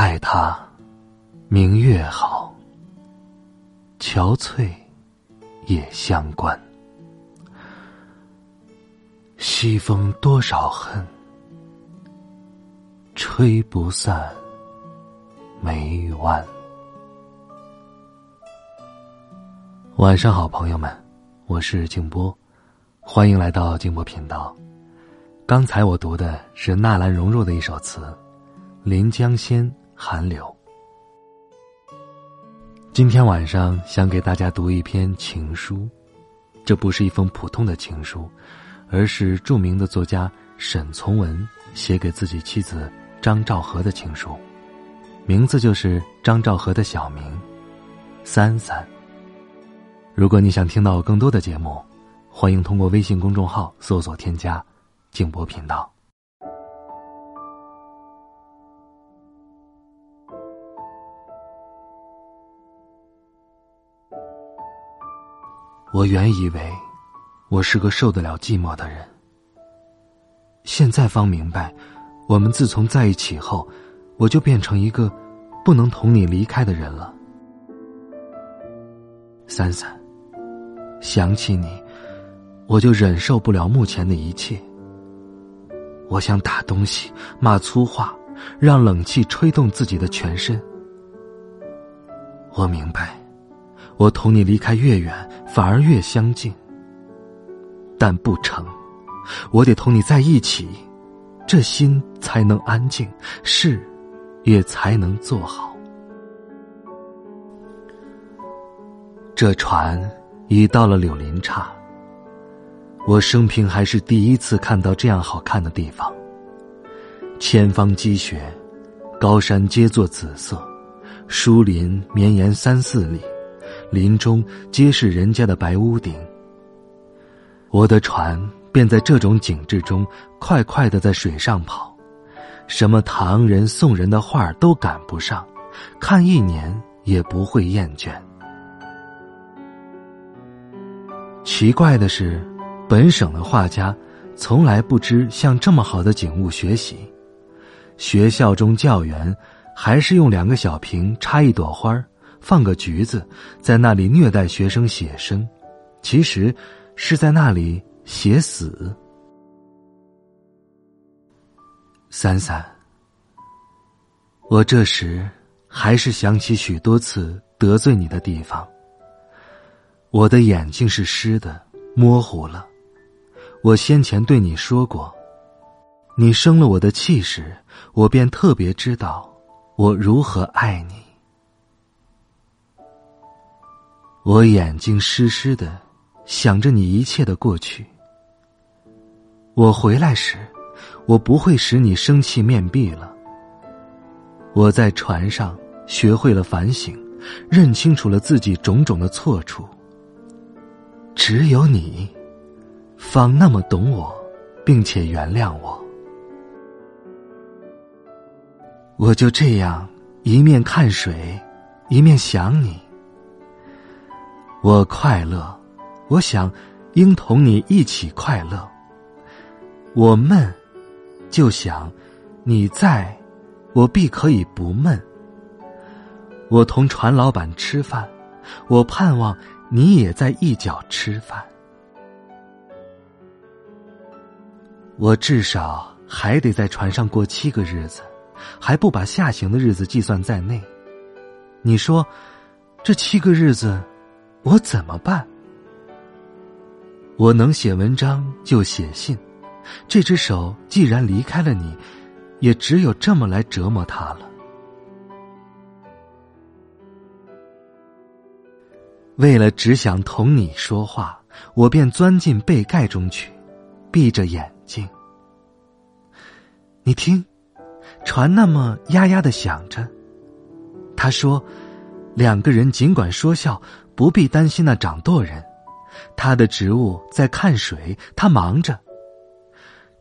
爱他，明月好，憔悴也相关。西风多少恨，吹不散眉弯。晚上好，朋友们，我是静波，欢迎来到静波频道。刚才我读的是纳兰容若的一首词。《临江仙·寒流》。今天晚上想给大家读一篇情书，这不是一封普通的情书，而是著名的作家沈从文写给自己妻子张兆和的情书，名字就是张兆和的小名“三三”。如果你想听到更多的节目，欢迎通过微信公众号搜索添加“静波频道”。我原以为我是个受得了寂寞的人，现在方明白，我们自从在一起后，我就变成一个不能同你离开的人了。三三，想起你，我就忍受不了目前的一切。我想打东西、骂粗话，让冷气吹动自己的全身。我明白。我同你离开越远，反而越相近。但不成，我得同你在一起，这心才能安静，事也才能做好。这船已到了柳林岔。我生平还是第一次看到这样好看的地方。前方积雪，高山皆作紫色，疏林绵延三四里。林中皆是人家的白屋顶。我的船便在这种景致中快快的在水上跑，什么唐人宋人的画都赶不上，看一年也不会厌倦。奇怪的是，本省的画家从来不知向这么好的景物学习，学校中教员还是用两个小瓶插一朵花儿。放个橘子，在那里虐待学生写生，其实是在那里写死。三三，我这时还是想起许多次得罪你的地方。我的眼睛是湿的，模糊了。我先前对你说过，你生了我的气时，我便特别知道我如何爱你。我眼睛湿湿的，想着你一切的过去。我回来时，我不会使你生气面壁了。我在船上学会了反省，认清楚了自己种种的错处。只有你，方那么懂我，并且原谅我。我就这样一面看水，一面想你。我快乐，我想应同你一起快乐。我闷，就想你在，我必可以不闷。我同船老板吃饭，我盼望你也在一角吃饭。我至少还得在船上过七个日子，还不把下行的日子计算在内。你说，这七个日子？我怎么办？我能写文章就写信，这只手既然离开了你，也只有这么来折磨他了。为了只想同你说话，我便钻进被盖中去，闭着眼睛。你听，船那么呀呀的响着。他说：“两个人尽管说笑，不必担心那掌舵人。他的职务在看水，他忙着。”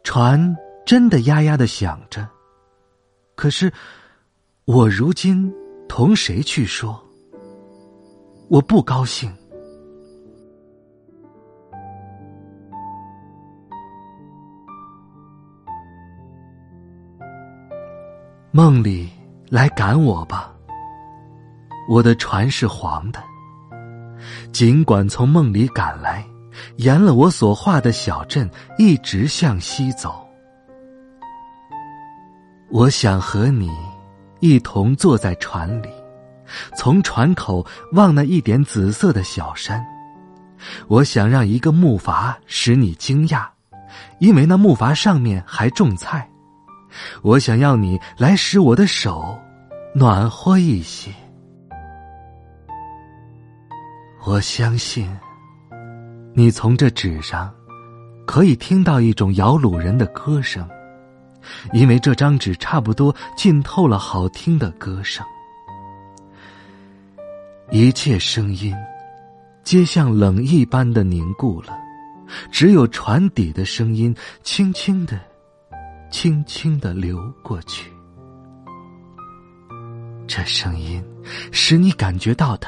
船真的呀呀的响着。可是，我如今同谁去说？我不高兴。梦里来赶我吧。我的船是黄的，尽管从梦里赶来，沿了我所画的小镇一直向西走。我想和你一同坐在船里，从船口望那一点紫色的小山。我想让一个木筏使你惊讶，因为那木筏上面还种菜。我想要你来使我的手暖和一些。我相信，你从这纸上可以听到一种摇橹人的歌声，因为这张纸差不多浸透了好听的歌声。一切声音皆像冷意般的凝固了，只有船底的声音轻轻的、轻轻的流过去。这声音使你感觉到的。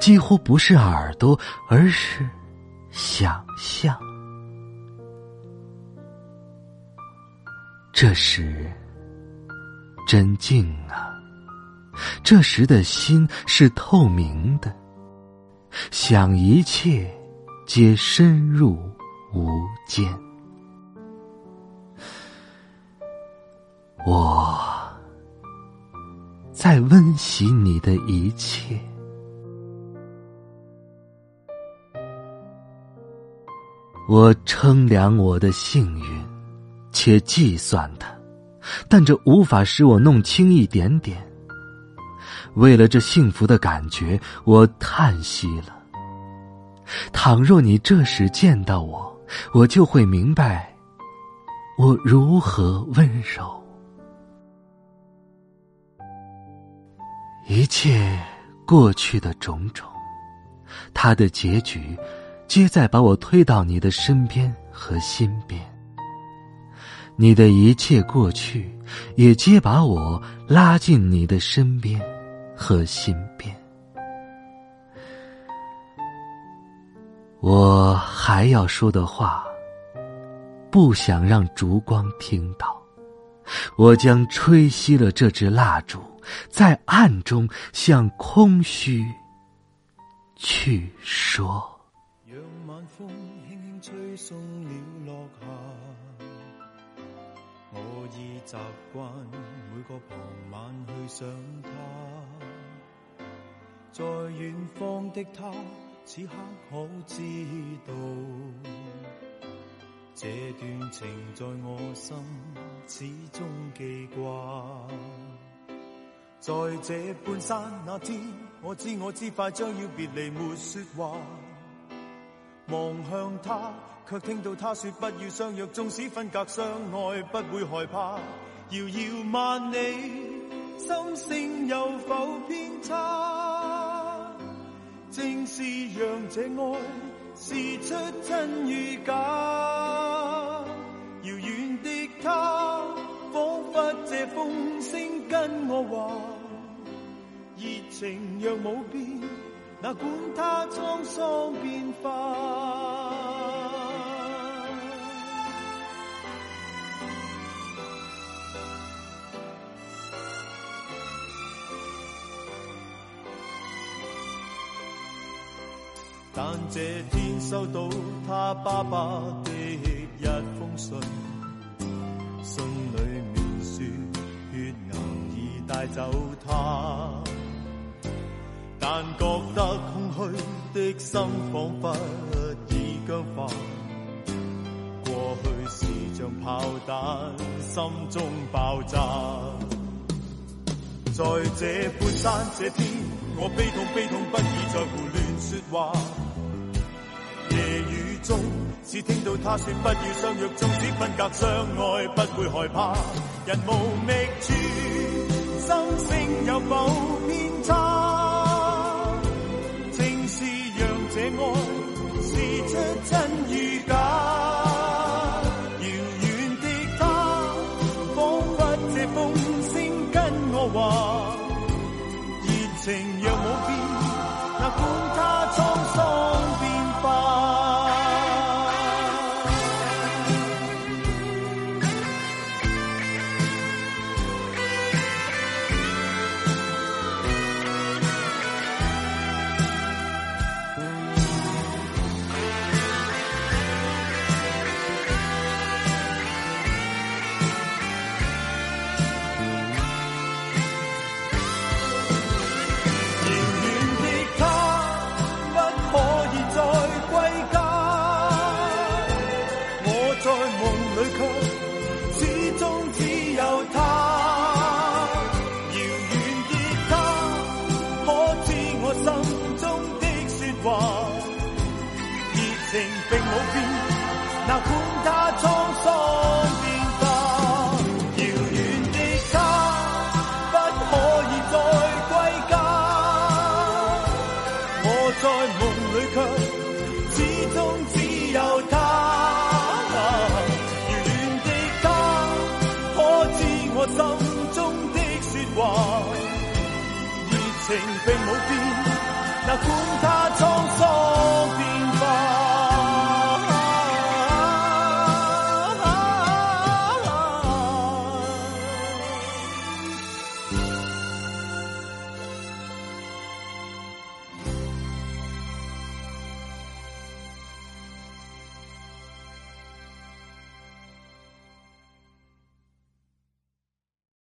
几乎不是耳朵，而是想象。这时真静啊！这时的心是透明的，想一切皆深入无间。我在温习你的一切。我称量我的幸运，且计算它，但这无法使我弄清一点点。为了这幸福的感觉，我叹息了。倘若你这时见到我，我就会明白，我如何温柔。一切过去的种种，它的结局。皆在把我推到你的身边和心边，你的一切过去，也皆把我拉进你的身边和心边。我还要说的话，不想让烛光听到，我将吹熄了这支蜡烛，在暗中向空虚去说。习惯每个傍晚去想他，在远方的他此刻可知道，这段情在我心始终记挂。在这半山那天，我知我知快将要别离，没说话。望向他，却听到他说不要相约，纵使分隔相爱，不会害怕。遥遥万里，心声有否偏差？正是让这爱试出真与假。遥远的他，仿佛借风声跟我话，热情若冇变。哪管他沧桑变化，但这天收到他爸爸的一封信，信里面说血癌已带走他。但觉得空虚的心仿佛已僵化，过去是像炮弹，心中爆炸。在这半山这天，我悲痛悲痛不已在胡乱说话。夜雨中，只听到他说不要相约，纵使分隔相爱，不会害怕。人无觅处，心声有否试出真与假。遥远的他，仿佛借风声跟我话，热情管他沧桑变化。遥远的他，不可以再归家。我在夢裏卻始終只有他。遙遠的他，可知我心中的說話？熱情並冇變，